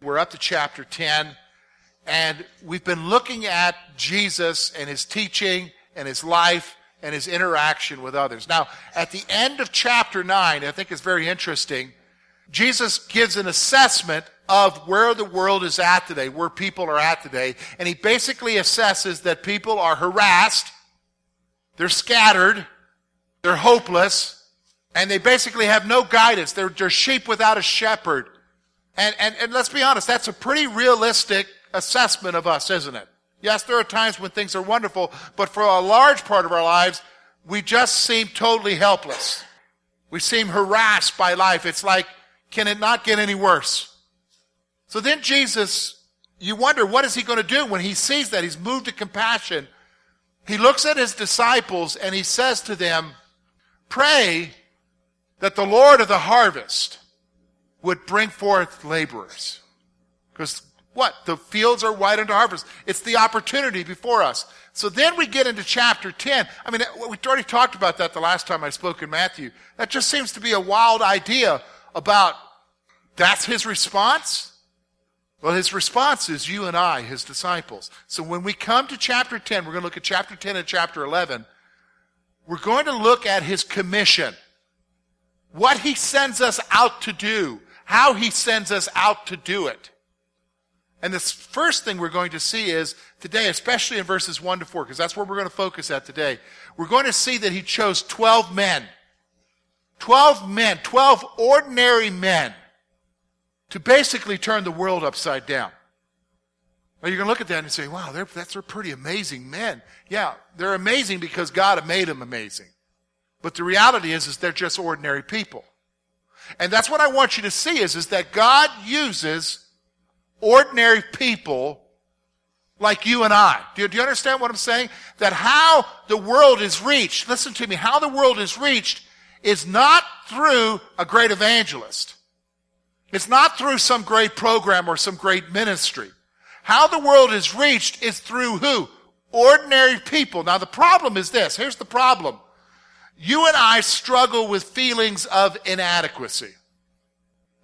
We're up to chapter 10, and we've been looking at Jesus and his teaching and his life and his interaction with others. Now, at the end of chapter 9, I think it's very interesting, Jesus gives an assessment of where the world is at today, where people are at today, and he basically assesses that people are harassed, they're scattered, they're hopeless, and they basically have no guidance. They're, they're sheep without a shepherd. And, and, and let's be honest, that's a pretty realistic assessment of us, isn't it? Yes, there are times when things are wonderful, but for a large part of our lives, we just seem totally helpless. We seem harassed by life. It's like, can it not get any worse? So then Jesus, you wonder, what is he going to do when he sees that? He's moved to compassion. He looks at his disciples and he says to them, pray that the Lord of the harvest would bring forth laborers. Because what? The fields are wide unto harvest. It's the opportunity before us. So then we get into chapter 10. I mean, we already talked about that the last time I spoke in Matthew. That just seems to be a wild idea about that's his response. Well, his response is you and I, his disciples. So when we come to chapter 10, we're going to look at chapter 10 and chapter 11. We're going to look at his commission. What he sends us out to do how he sends us out to do it. And the first thing we're going to see is today, especially in verses 1 to 4, because that's where we're going to focus at today, we're going to see that he chose 12 men. 12 men, 12 ordinary men to basically turn the world upside down. Well, you're going to look at that and say, wow, they're, that's are pretty amazing men. Yeah, they're amazing because God made them amazing. But the reality is, is they're just ordinary people. And that's what I want you to see is, is that God uses ordinary people like you and I. Do you, do you understand what I'm saying? That how the world is reached, listen to me, how the world is reached is not through a great evangelist. It's not through some great program or some great ministry. How the world is reached is through who? Ordinary people. Now the problem is this. Here's the problem you and I struggle with feelings of inadequacy.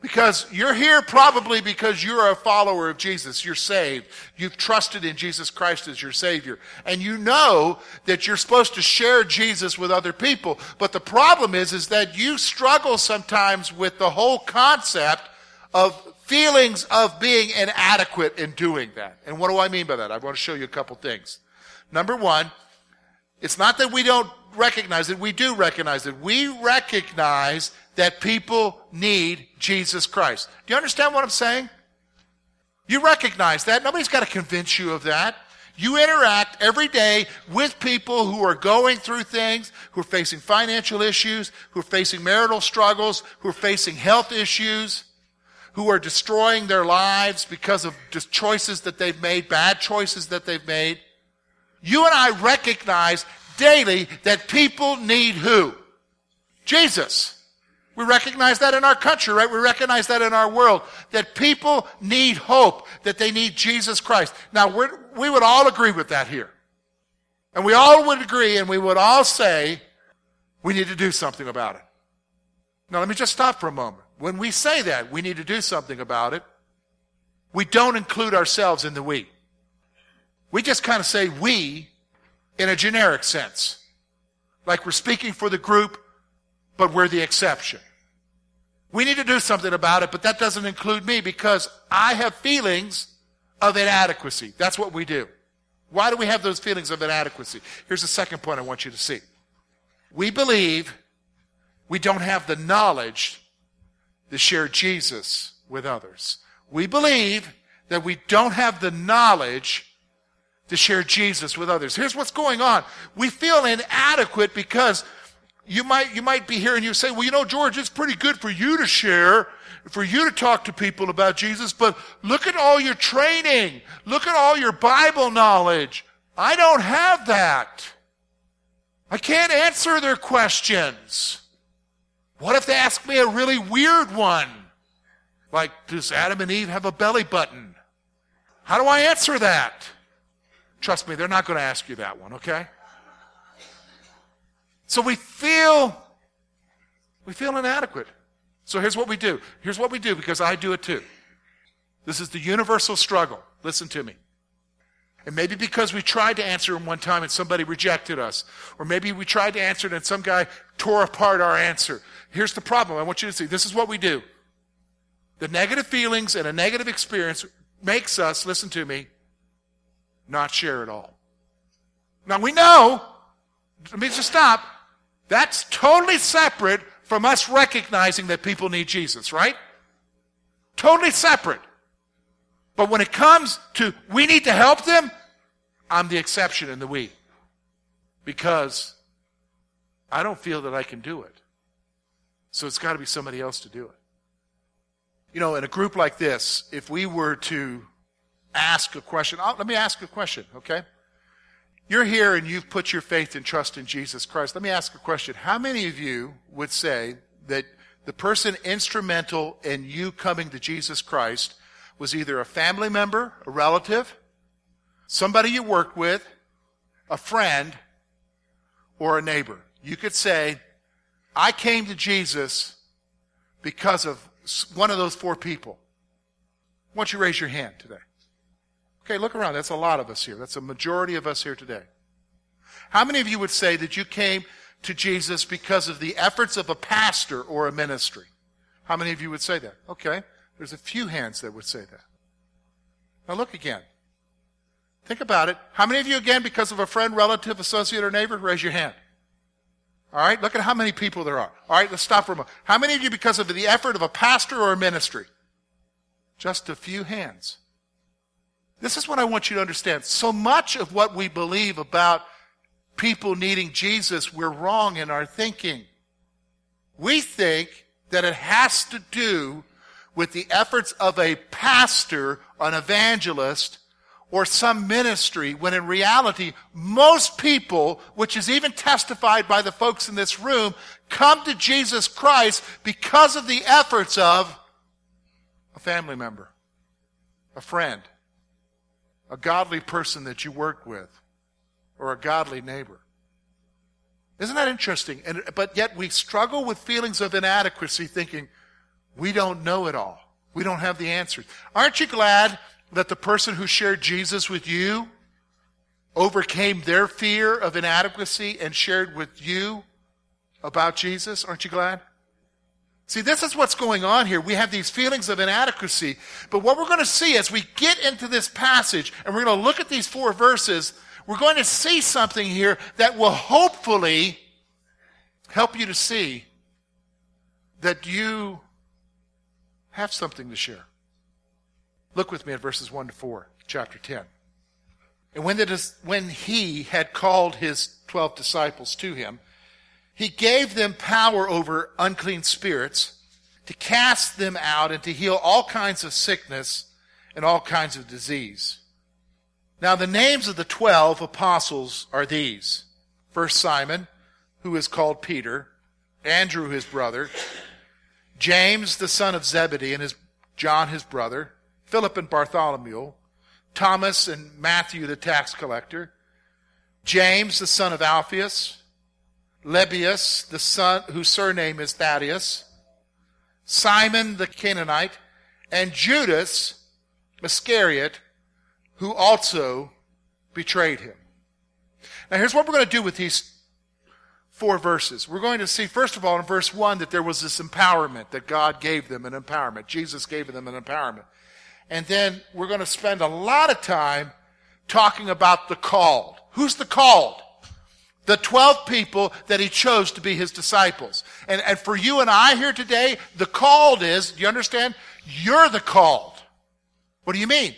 Because you're here probably because you're a follower of Jesus. You're saved. You've trusted in Jesus Christ as your Savior. And you know that you're supposed to share Jesus with other people. But the problem is, is that you struggle sometimes with the whole concept of feelings of being inadequate in doing that. And what do I mean by that? I want to show you a couple things. Number one, it's not that we don't recognize it. We do recognize it. We recognize that people need Jesus Christ. Do you understand what I'm saying? You recognize that. Nobody's got to convince you of that. You interact every day with people who are going through things, who are facing financial issues, who are facing marital struggles, who are facing health issues, who are destroying their lives because of choices that they've made, bad choices that they've made. You and I recognize daily that people need who? Jesus. We recognize that in our country, right? We recognize that in our world, that people need hope, that they need Jesus Christ. Now, we would all agree with that here. And we all would agree and we would all say, we need to do something about it. Now, let me just stop for a moment. When we say that, we need to do something about it, we don't include ourselves in the we. We just kind of say we in a generic sense. Like we're speaking for the group, but we're the exception. We need to do something about it, but that doesn't include me because I have feelings of inadequacy. That's what we do. Why do we have those feelings of inadequacy? Here's the second point I want you to see. We believe we don't have the knowledge to share Jesus with others. We believe that we don't have the knowledge to share Jesus with others. Here's what's going on. We feel inadequate because you might, you might be here and you say, well, you know, George, it's pretty good for you to share, for you to talk to people about Jesus, but look at all your training. Look at all your Bible knowledge. I don't have that. I can't answer their questions. What if they ask me a really weird one? Like, does Adam and Eve have a belly button? How do I answer that? Trust me, they're not going to ask you that one, okay? So we feel we feel inadequate. So here's what we do. Here's what we do because I do it too. This is the universal struggle. Listen to me. And maybe because we tried to answer him one time and somebody rejected us. Or maybe we tried to answer it and some guy tore apart our answer. Here's the problem. I want you to see. This is what we do. The negative feelings and a negative experience makes us, listen to me, not share at all. Now we know, let me just stop. That's totally separate from us recognizing that people need Jesus, right? Totally separate. But when it comes to we need to help them, I'm the exception in the we. Because I don't feel that I can do it. So it's got to be somebody else to do it. You know, in a group like this, if we were to ask a question, I'll, let me ask a question, okay? You're here and you've put your faith and trust in Jesus Christ. Let me ask a question. How many of you would say that the person instrumental in you coming to Jesus Christ was either a family member, a relative, somebody you worked with, a friend, or a neighbor. You could say, I came to Jesus because of one of those four people. Why don't you raise your hand today? Okay, look around. That's a lot of us here. That's a majority of us here today. How many of you would say that you came to Jesus because of the efforts of a pastor or a ministry? How many of you would say that? Okay. There's a few hands that would say that. Now look again. Think about it. How many of you, again, because of a friend, relative, associate, or neighbor? Raise your hand. All right, look at how many people there are. All right, let's stop for a moment. How many of you, because of the effort of a pastor or a ministry? Just a few hands. This is what I want you to understand. So much of what we believe about people needing Jesus, we're wrong in our thinking. We think that it has to do with the efforts of a pastor, an evangelist, or some ministry, when in reality, most people, which is even testified by the folks in this room, come to Jesus Christ because of the efforts of a family member, a friend, a godly person that you work with, or a godly neighbor. Isn't that interesting? And, but yet we struggle with feelings of inadequacy thinking, we don't know it all. We don't have the answers. Aren't you glad that the person who shared Jesus with you overcame their fear of inadequacy and shared with you about Jesus? Aren't you glad? See, this is what's going on here. We have these feelings of inadequacy. But what we're going to see as we get into this passage and we're going to look at these four verses, we're going to see something here that will hopefully help you to see that you have something to share. Look with me at verses 1 to 4, chapter 10. And when, the, when he had called his 12 disciples to him, he gave them power over unclean spirits to cast them out and to heal all kinds of sickness and all kinds of disease. Now the names of the 12 apostles are these. First Simon, who is called Peter, Andrew his brother, James, the son of Zebedee, and his, John, his brother, Philip and Bartholomew, Thomas and Matthew, the tax collector, James, the son of Alphaeus, Lebbaeus, the son, whose surname is Thaddeus, Simon the Canaanite, and Judas Iscariot, who also betrayed him. Now here's what we're going to do with these four verses. We're going to see, first of all, in verse 1, that there was this empowerment, that God gave them an empowerment. Jesus gave them an empowerment. And then we're going to spend a lot of time talking about the called. Who's the called? The 12 people that he chose to be his disciples. And, and for you and I here today, the called is, do you understand? You're the called. What do you mean?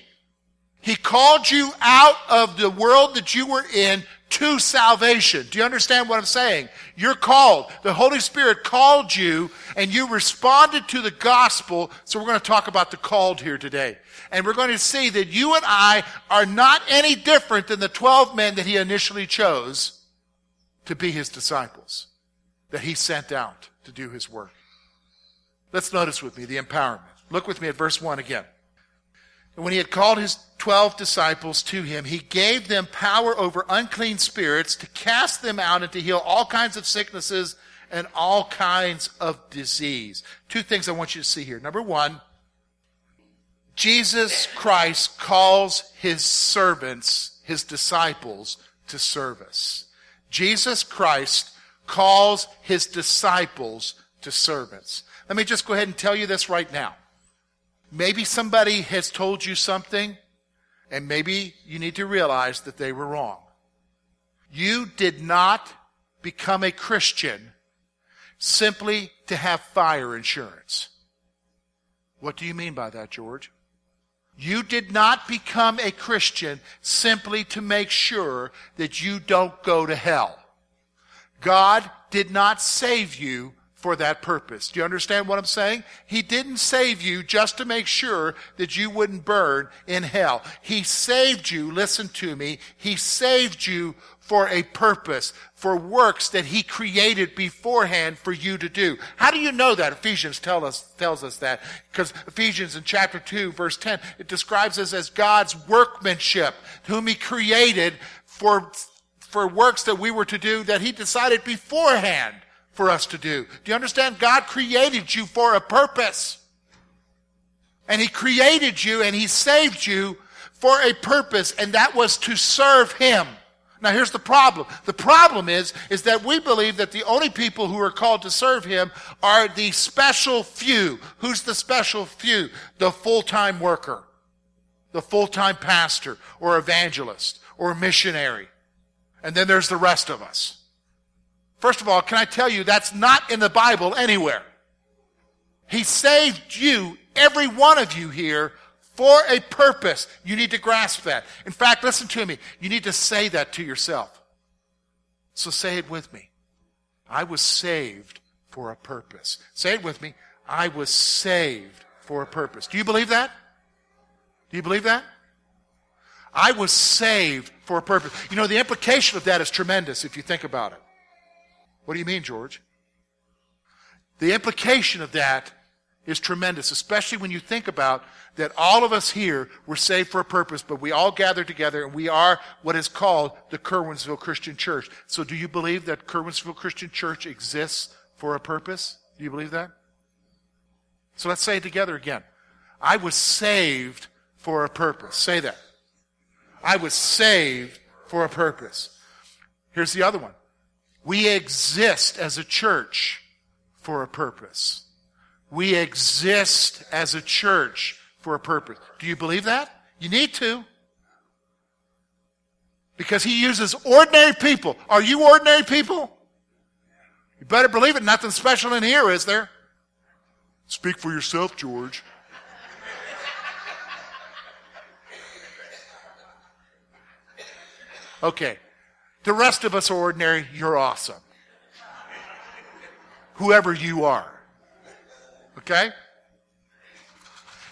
He called you out of the world that you were in to salvation. Do you understand what I'm saying? You're called. The Holy Spirit called you and you responded to the gospel. So we're going to talk about the called here today. And we're going to see that you and I are not any different than the 12 men that he initially chose to be his disciples, that he sent out to do his work. Let's notice with me the empowerment. Look with me at verse 1 again. And when he had called his twelve disciples to him, he gave them power over unclean spirits to cast them out and to heal all kinds of sicknesses and all kinds of disease. Two things I want you to see here. Number one, Jesus Christ calls his servants, his disciples, to service. Jesus Christ calls his disciples to servants. Let me just go ahead and tell you this right now. Maybe somebody has told you something, and maybe you need to realize that they were wrong. You did not become a Christian simply to have fire insurance. What do you mean by that, George? You did not become a Christian simply to make sure that you don't go to hell. God did not save you for that purpose. Do you understand what I'm saying? He didn't save you just to make sure that you wouldn't burn in hell. He saved you, listen to me, He saved you for a purpose, for works that He created beforehand for you to do. How do you know that? Ephesians tell us, tells us that. Because Ephesians in chapter 2, verse 10, it describes us as God's workmanship, whom He created for, for works that we were to do that He decided beforehand for us to do. Do you understand? God created you for a purpose. And He created you and He saved you for a purpose, and that was to serve Him. Now here's the problem. The problem is, is that we believe that the only people who are called to serve Him are the special few. Who's the special few? The full-time worker. The full-time pastor or evangelist or missionary. And then there's the rest of us. First of all, can I tell you that's not in the Bible anywhere? He saved you, every one of you here, for a purpose. You need to grasp that. In fact, listen to me. You need to say that to yourself. So say it with me. I was saved for a purpose. Say it with me. I was saved for a purpose. Do you believe that? Do you believe that? I was saved for a purpose. You know, the implication of that is tremendous if you think about it. What do you mean, George? The implication of that is tremendous, especially when you think about that all of us here were saved for a purpose, but we all gathered together and we are what is called the Curwensville Christian Church. So do you believe that Curwensville Christian Church exists for a purpose? Do you believe that? So let's say it together again. I was saved for a purpose. Say that. I was saved for a purpose. Here's the other one. We exist as a church for a purpose. We exist as a church for a purpose. Do you believe that? You need to. Because he uses ordinary people. Are you ordinary people? You better believe it. Nothing special in here, is there? Speak for yourself, George. Okay. The rest of us are ordinary. You're awesome. Whoever you are. Okay?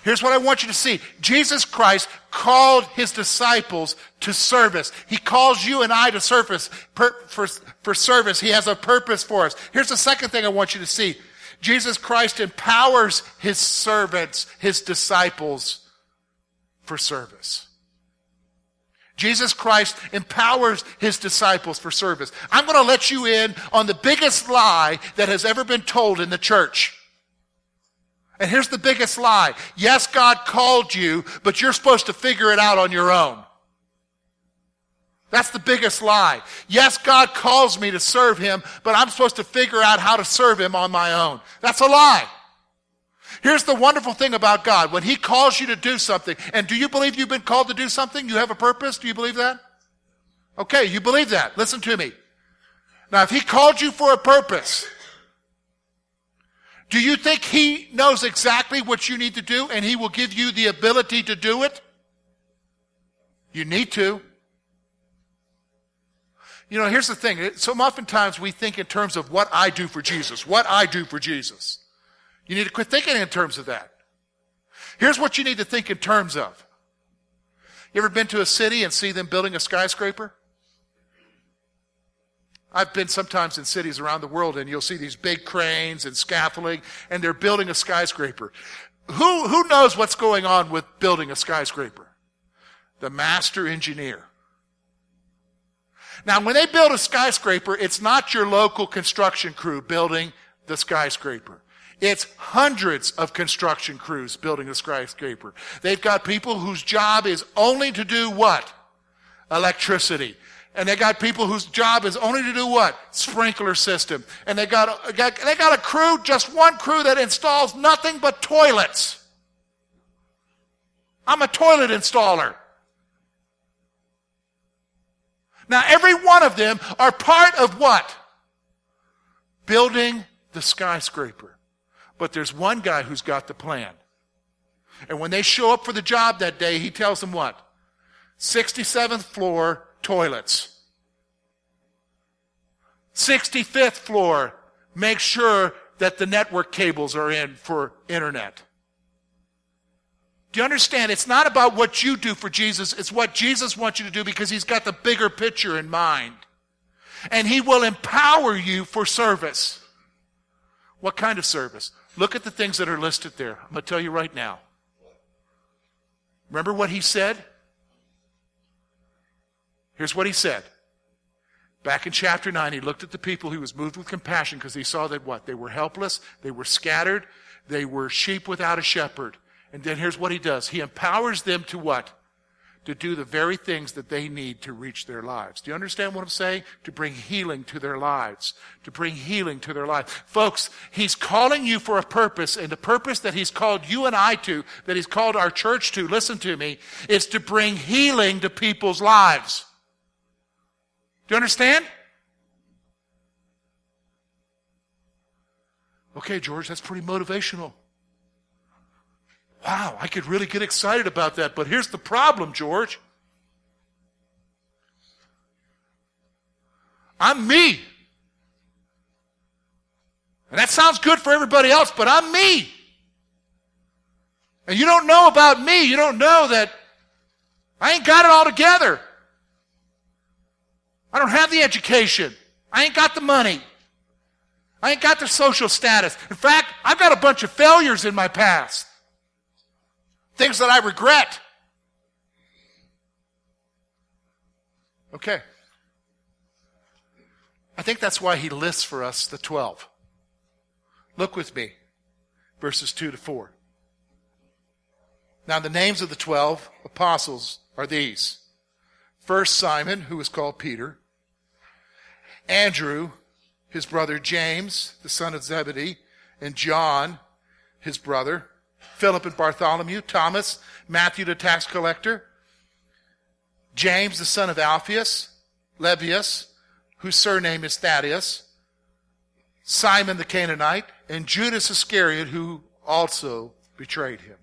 Here's what I want you to see. Jesus Christ called his disciples to service. He calls you and I to service, per, for, for service. He has a purpose for us. Here's the second thing I want you to see. Jesus Christ empowers his servants, his disciples, for service. Jesus Christ empowers his disciples for service. I'm going to let you in on the biggest lie that has ever been told in the church. And here's the biggest lie. Yes, God called you, but you're supposed to figure it out on your own. That's the biggest lie. Yes, God calls me to serve him, but I'm supposed to figure out how to serve him on my own. That's a lie. Here's the wonderful thing about God. When He calls you to do something, and do you believe you've been called to do something? You have a purpose? Do you believe that? Okay, you believe that. Listen to me. Now, if He called you for a purpose, do you think He knows exactly what you need to do and He will give you the ability to do it? You need to. You know, here's the thing. So oftentimes we think in terms of what I do for Jesus, what I do for Jesus. You need to quit thinking in terms of that. Here's what you need to think in terms of. You ever been to a city and see them building a skyscraper? I've been sometimes in cities around the world and you'll see these big cranes and scaffolding and they're building a skyscraper. Who, who knows what's going on with building a skyscraper? The master engineer. Now, when they build a skyscraper, it's not your local construction crew building the skyscraper. It's hundreds of construction crews building a skyscraper. They've got people whose job is only to do what? Electricity. And they got people whose job is only to do what? Sprinkler system. And they got, got, they got a crew, just one crew that installs nothing but toilets. I'm a toilet installer. Now, every one of them are part of what? Building the skyscraper. But there's one guy who's got the plan. And when they show up for the job that day, he tells them what? 67th floor toilets. 65th floor, make sure that the network cables are in for internet. Do you understand? It's not about what you do for Jesus, it's what Jesus wants you to do because he's got the bigger picture in mind. And he will empower you for service. What kind of service? Look at the things that are listed there. I'm going to tell you right now. Remember what he said? Here's what he said. Back in chapter 9, he looked at the people. He was moved with compassion because he saw that what? They were helpless. They were scattered. They were sheep without a shepherd. And then here's what he does. He empowers them to what? To do the very things that they need to reach their lives. Do you understand what I'm saying? To bring healing to their lives. To bring healing to their lives. Folks, he's calling you for a purpose, and the purpose that he's called you and I to, that he's called our church to, listen to me, is to bring healing to people's lives. Do you understand? Okay, George, that's pretty motivational. Wow, I could really get excited about that. But here's the problem, George. I'm me. And that sounds good for everybody else, but I'm me. And you don't know about me. You don't know that I ain't got it all together. I don't have the education. I ain't got the money. I ain't got the social status. In fact, I've got a bunch of failures in my past. Things that I regret. Okay. I think that's why he lists for us the 12. Look with me, verses 2 to 4. Now, the names of the 12 apostles are these. First, Simon, who is called Peter. Andrew, his brother James, the son of Zebedee, and John, his brother. Philip and Bartholomew, Thomas, Matthew the tax collector, James the son of Alphaeus, Lebbaeus, whose surname is Thaddeus, Simon the Canaanite, and Judas Iscariot, who also betrayed him.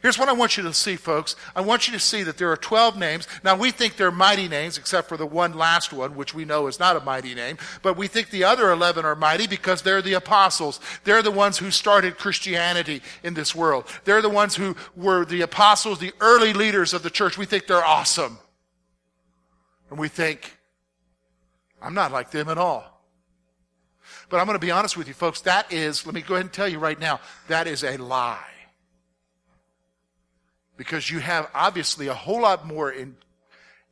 Here's what I want you to see, folks. I want you to see that there are 12 names. Now, we think they're mighty names, except for the one last one, which we know is not a mighty name. But we think the other 11 are mighty because they're the apostles. They're the ones who started Christianity in this world. They're the ones who were the apostles, the early leaders of the church. We think they're awesome. And we think, I'm not like them at all. But I'm going to be honest with you, folks. That is, let me go ahead and tell you right now, that is a lie because you have obviously a whole lot more in,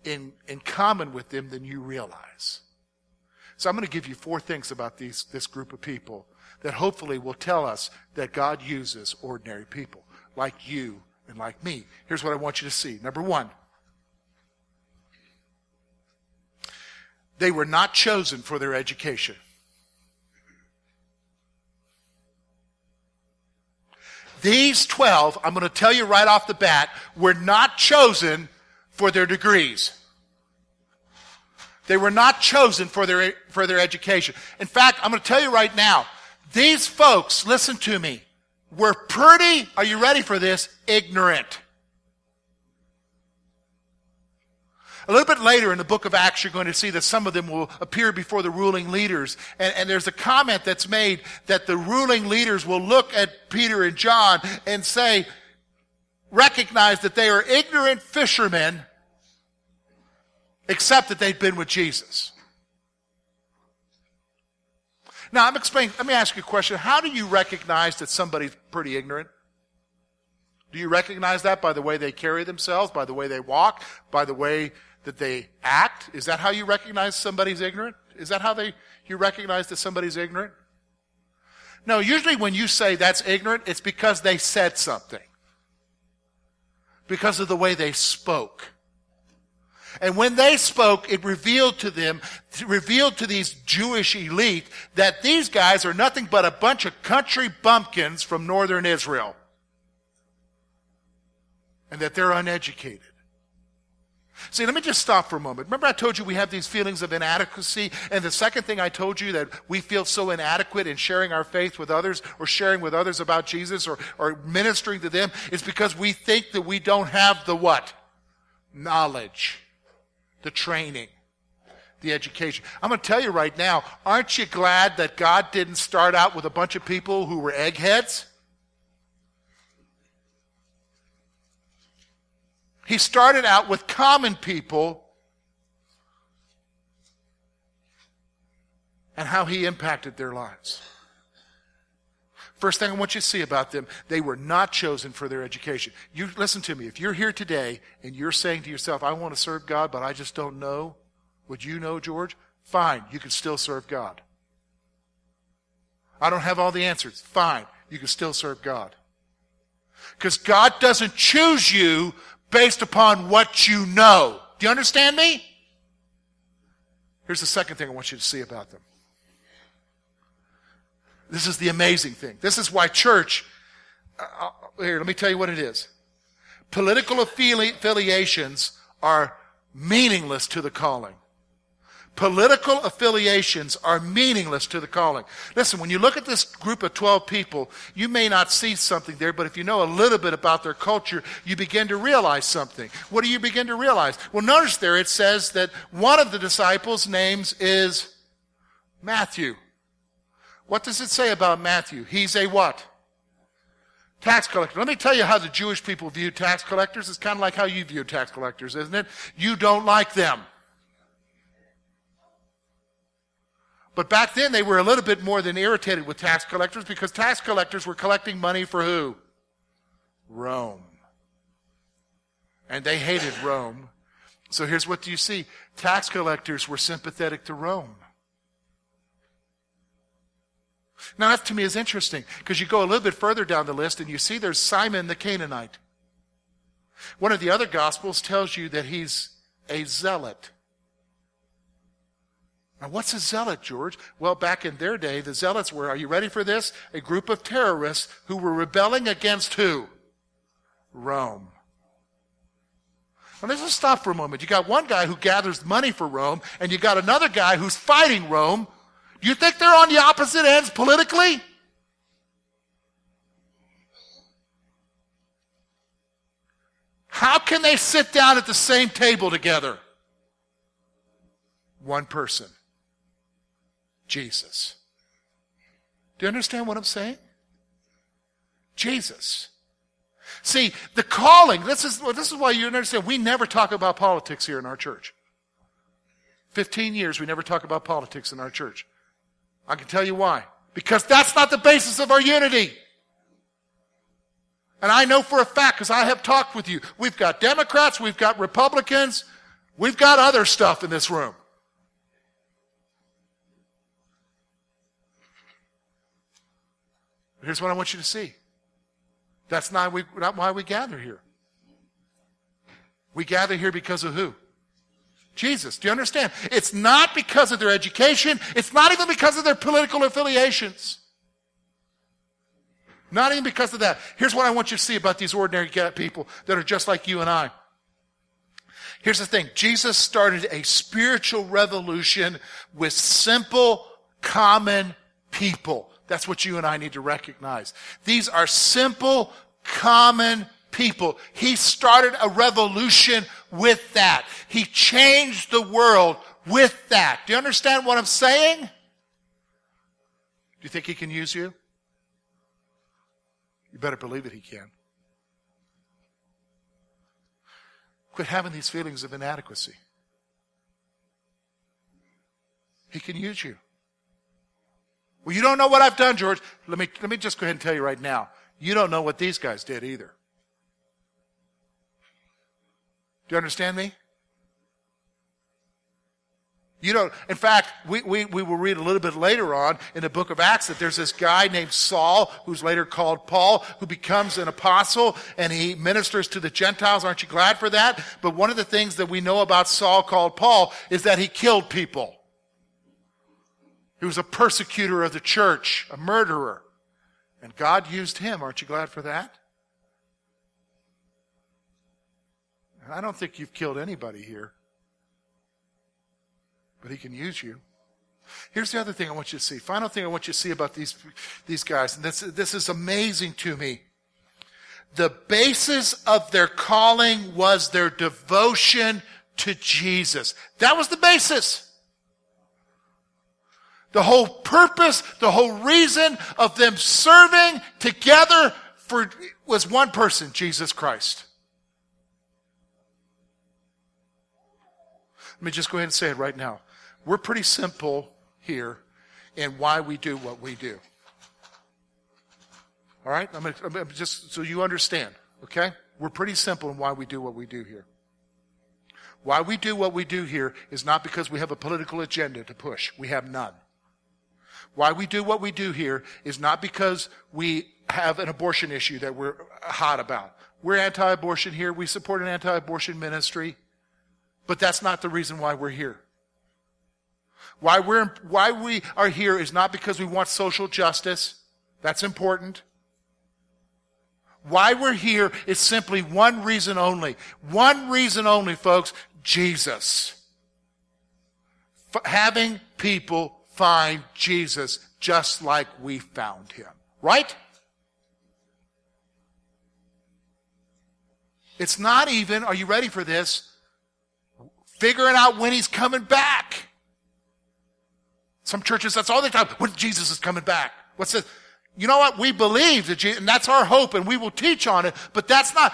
in, in common with them than you realize. So I'm going to give you four things about these, this group of people that hopefully will tell us that God uses ordinary people like you and like me. Here's what I want you to see. Number one, they were not chosen for their education. These 12, I'm going to tell you right off the bat, were not chosen for their degrees. They were not chosen for their, for their education. In fact, I'm going to tell you right now, these folks, listen to me, were pretty, are you ready for this, ignorant. A little bit later in the book of Acts, you're going to see that some of them will appear before the ruling leaders. And, and, there's a comment that's made that the ruling leaders will look at Peter and John and say, recognize that they are ignorant fishermen, except that they've been with Jesus. Now, I'm explaining, let me ask you a question. How do you recognize that somebody's pretty ignorant? Do you recognize that by the way they carry themselves, by the way they walk, by the way that they act? Is that how you recognize somebody's ignorant? Is that how they, you recognize that somebody's ignorant? No, usually when you say that's ignorant, it's because they said something. Because of the way they spoke. And when they spoke, it revealed to them, revealed to these Jewish elite that these guys are nothing but a bunch of country bumpkins from northern Israel. And that they're uneducated. See, let me just stop for a moment. Remember I told you we have these feelings of inadequacy? And the second thing I told you that we feel so inadequate in sharing our faith with others or sharing with others about Jesus or, or ministering to them is because we think that we don't have the what? Knowledge the training, the education. I'm going to tell you right now, aren't you glad that God didn't start out with a bunch of people who were eggheads? He started out with common people and how he impacted their lives. First thing I want you to see about them, they were not chosen for their education. You listen to me. If you're here today and you're saying to yourself, I want to serve God, but I just don't know, would you know, George? Fine, you can still serve God. I don't have all the answers. Fine, you can still serve God. Because God doesn't choose you based upon what you know. Do you understand me? Here's the second thing I want you to see about them. This is the amazing thing. This is why church, uh, uh, here, let me tell you what it is. Political affili- affiliations are meaningless to the calling. Political affiliations are meaningless to the calling. Listen, when you look at this group of 12 people, you may not see something there, but if you know a little bit about their culture, you begin to realize something. What do you begin to realize? Well, notice there it says that one of the disciples' names is Matthew. What does it say about Matthew? He's a what? Tax collector. Let me tell you how the Jewish people view tax collectors. It's kind of like how you view tax collectors, isn't it? You don't like them. But back then they were a little bit more than irritated with tax collectors because tax collectors were collecting money for who? Rome. And they hated Rome. So here's what you see. Tax collectors were sympathetic to Rome. Now, that to me is interesting because you go a little bit further down the list and you see there's Simon the Canaanite. One of the other Gospels tells you that he's a zealot. Now, what's a zealot, George? Well, back in their day, the zealots were, are you ready for this? A group of terrorists who were rebelling against who? Rome. Now, let's just stop for a moment. You got one guy who gathers money for Rome, and you got another guy who's fighting Rome Do you think they're on the opposite ends politically? How can they sit down at the same table together? One person Jesus. Do you understand what I'm saying? Jesus. See, the calling, this is, this is why you understand, we never talk about politics here in our church. 15 years, we never talk about politics in our church. I can tell you why. Because that's not the basis of our unity. And I know for a fact, because I have talked with you, we've got Democrats, we've got Republicans, we've got other stuff in this room. Here's what I want you to see. That's not, we, not why we gather here. We gather here because of who? Jesus. Do you understand? It's not because of their education. It's not even because of their political affiliations. Not even because of that. Here's what I want you to see about these ordinary people that are just like you and I. Here's the thing. Jesus started a spiritual revolution with simple, common people. That's what you and I need to recognize. These are simple, common people. He started a revolution with that. He changed the world with that. Do you understand what I'm saying? Do you think he can use you? You better believe it, he can. Quit having these feelings of inadequacy. He can use you. Well, you don't know what I've done, George. Let me, let me just go ahead and tell you right now. You don't know what these guys did either. Do you understand me? You don't, in fact, we, we, we will read a little bit later on in the book of Acts that there's this guy named Saul, who's later called Paul, who becomes an apostle and he ministers to the Gentiles. Aren't you glad for that? But one of the things that we know about Saul called Paul is that he killed people. He was a persecutor of the church, a murderer. And God used him. Aren't you glad for that? And I don't think you've killed anybody here. But he can use you. Here's the other thing I want you to see. Final thing I want you to see about these, these guys. And this, this is amazing to me. The basis of their calling was their devotion to Jesus. That was the basis. The whole purpose, the whole reason of them serving together for, was one person, Jesus Christ. Let me just go ahead and say it right now. We're pretty simple here in why we do what we do. All right? I'm, gonna, I'm just so you understand, okay? We're pretty simple in why we do what we do here. Why we do what we do here is not because we have a political agenda to push. We have none. Why we do what we do here is not because we have an abortion issue that we're hot about. We're anti abortion here. We support an anti abortion ministry. But that's not the reason why we're here. Why, we're, why we are here is not because we want social justice. That's important. Why we're here is simply one reason only. One reason only, folks Jesus. F- having people find Jesus just like we found him. Right? It's not even, are you ready for this? Figuring out when he's coming back. Some churches, that's all they talk When Jesus is coming back. What's this? You know what? We believe that Jesus, and that's our hope and we will teach on it, but that's not,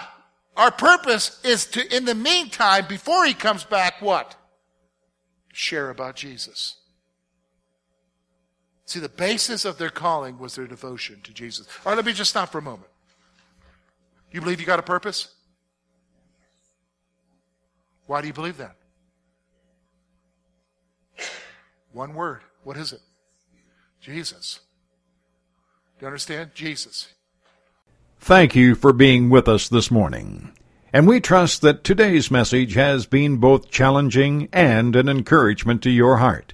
our purpose is to, in the meantime, before he comes back, what? Share about Jesus. See, the basis of their calling was their devotion to Jesus. All right, let me just stop for a moment. You believe you got a purpose? Why do you believe that? One word. What is it? Jesus. Do you understand? Jesus. Thank you for being with us this morning. And we trust that today's message has been both challenging and an encouragement to your heart.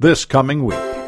this coming week.